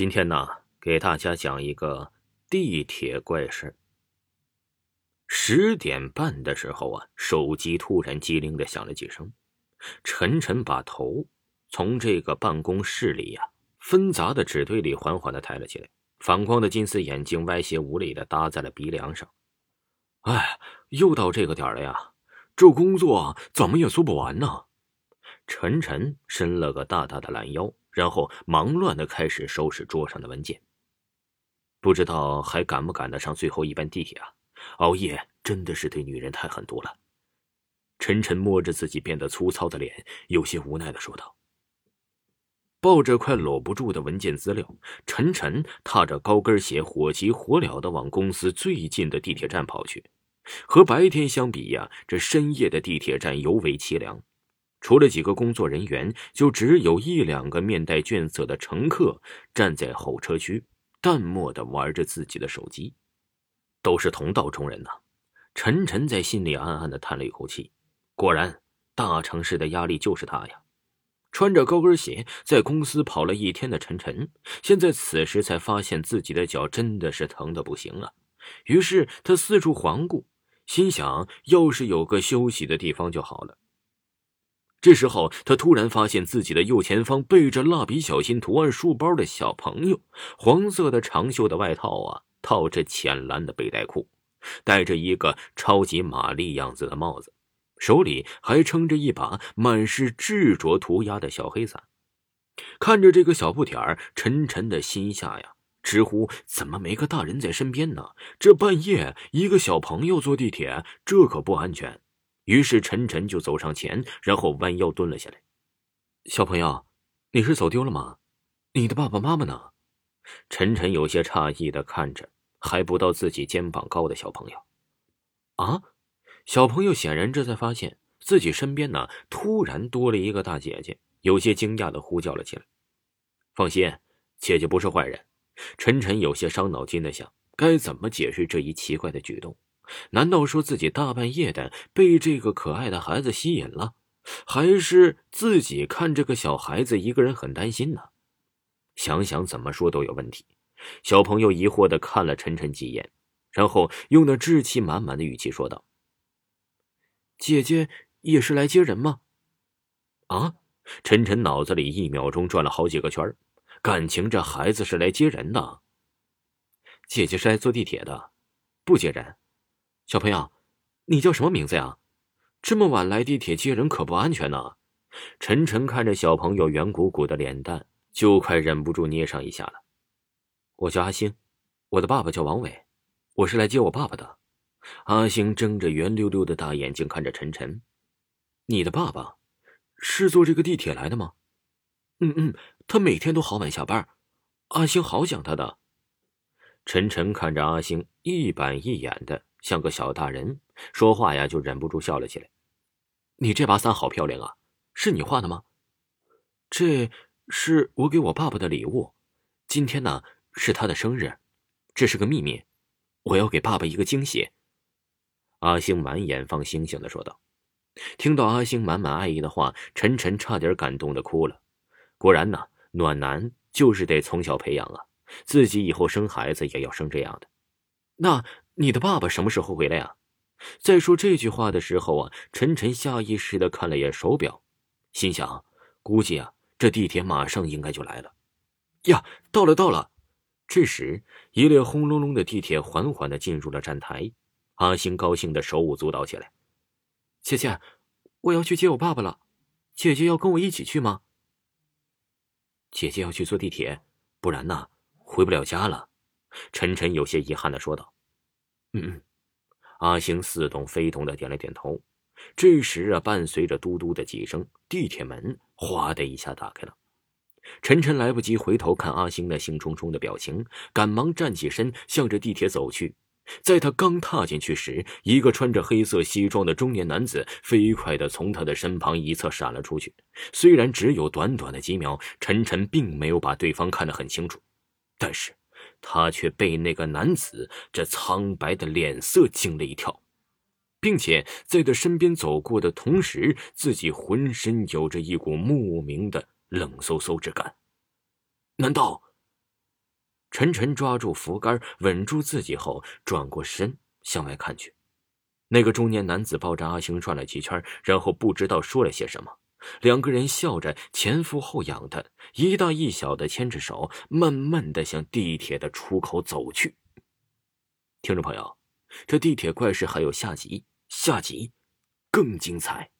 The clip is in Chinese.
今天呢，给大家讲一个地铁怪事。十点半的时候啊，手机突然机灵的响了几声。晨晨把头从这个办公室里呀纷杂的纸堆里缓缓的抬了起来，反光的金丝眼睛歪斜无力的搭在了鼻梁上。哎，又到这个点了呀，这工作怎么也做不完呢？晨晨伸了个大大的懒腰，然后忙乱的开始收拾桌上的文件。不知道还赶不赶得上最后一班地铁啊？熬夜真的是对女人太狠毒了。晨晨摸着自己变得粗糙的脸，有些无奈的说道。抱着快搂不住的文件资料，晨晨踏着高跟鞋，火急火燎的往公司最近的地铁站跑去。和白天相比呀，这深夜的地铁站尤为凄凉。除了几个工作人员，就只有一两个面带倦色的乘客站在候车区，淡漠的玩着自己的手机。都是同道中人呐，陈晨在心里暗暗的叹了一口气。果然，大城市的压力就是大呀。穿着高跟鞋在公司跑了一天的陈晨，现在此时才发现自己的脚真的是疼的不行啊。于是他四处环顾，心想：要是有个休息的地方就好了。这时候，他突然发现自己的右前方背着蜡笔小新图案书包的小朋友，黄色的长袖的外套啊，套着浅蓝的背带裤，戴着一个超级玛丽样子的帽子。手里还撑着一把满是执着涂鸦的小黑伞，看着这个小不点儿，沉沉的心下呀，直呼怎么没个大人在身边呢？这半夜一个小朋友坐地铁，这可不安全。于是晨晨就走上前，然后弯腰蹲了下来。小朋友，你是走丢了吗？你的爸爸妈妈呢？晨晨有些诧异的看着还不到自己肩膀高的小朋友，啊？小朋友显然这才发现自己身边呢，突然多了一个大姐姐，有些惊讶的呼叫了起来：“放心，姐姐不是坏人。”晨晨有些伤脑筋的想，该怎么解释这一奇怪的举动？难道说自己大半夜的被这个可爱的孩子吸引了，还是自己看这个小孩子一个人很担心呢？想想怎么说都有问题。小朋友疑惑的看了晨晨几眼，然后用那稚气满满的语气说道。姐姐也是来接人吗？啊！晨晨脑子里一秒钟转了好几个圈感情这孩子是来接人的。姐姐是来坐地铁的，不接人。小朋友，你叫什么名字呀？这么晚来地铁接人可不安全呢。晨晨看着小朋友圆鼓鼓的脸蛋，就快忍不住捏上一下了。我叫阿星，我的爸爸叫王伟，我是来接我爸爸的。阿星睁着圆溜溜的大眼睛看着晨晨：“你的爸爸是坐这个地铁来的吗？”“嗯嗯，他每天都好晚下班。”阿星好想他的。晨晨看着阿星一板一眼的，像个小大人，说话呀就忍不住笑了起来：“你这把伞好漂亮啊，是你画的吗？”“这是我给我爸爸的礼物，今天呢是他的生日，这是个秘密，我要给爸爸一个惊喜。”阿星满眼放星星的说道：“听到阿星满满爱意的话，晨晨差点感动的哭了。果然呢，暖男就是得从小培养啊，自己以后生孩子也要生这样的。那你的爸爸什么时候回来呀？”在说这句话的时候啊，晨晨下意识的看了眼手表，心想：估计啊，这地铁马上应该就来了。呀，到了，到了！这时，一列轰隆隆的地铁缓缓的进入了站台。阿星高兴的手舞足蹈起来，姐姐，我要去接我爸爸了，姐姐要跟我一起去吗？姐姐要去坐地铁，不然呢，回不了家了。晨晨有些遗憾的说道。嗯嗯，阿星似懂非懂的点了点头。这时啊，伴随着嘟嘟的几声，地铁门哗的一下打开了。晨晨来不及回头看阿星那兴冲冲的表情，赶忙站起身，向着地铁走去。在他刚踏进去时，一个穿着黑色西装的中年男子飞快地从他的身旁一侧闪了出去。虽然只有短短的几秒，晨晨并没有把对方看得很清楚，但是他却被那个男子这苍白的脸色惊了一跳，并且在他身边走过的同时，自己浑身有着一股莫名的冷飕飕之感。难道陈晨抓住扶杆，稳住自己后，转过身向外看去。那个中年男子抱着阿星转了几圈，然后不知道说了些什么。两个人笑着前俯后仰的，一大一小的牵着手，慢慢的向地铁的出口走去。听众朋友，这地铁怪事还有下集，下集更精彩。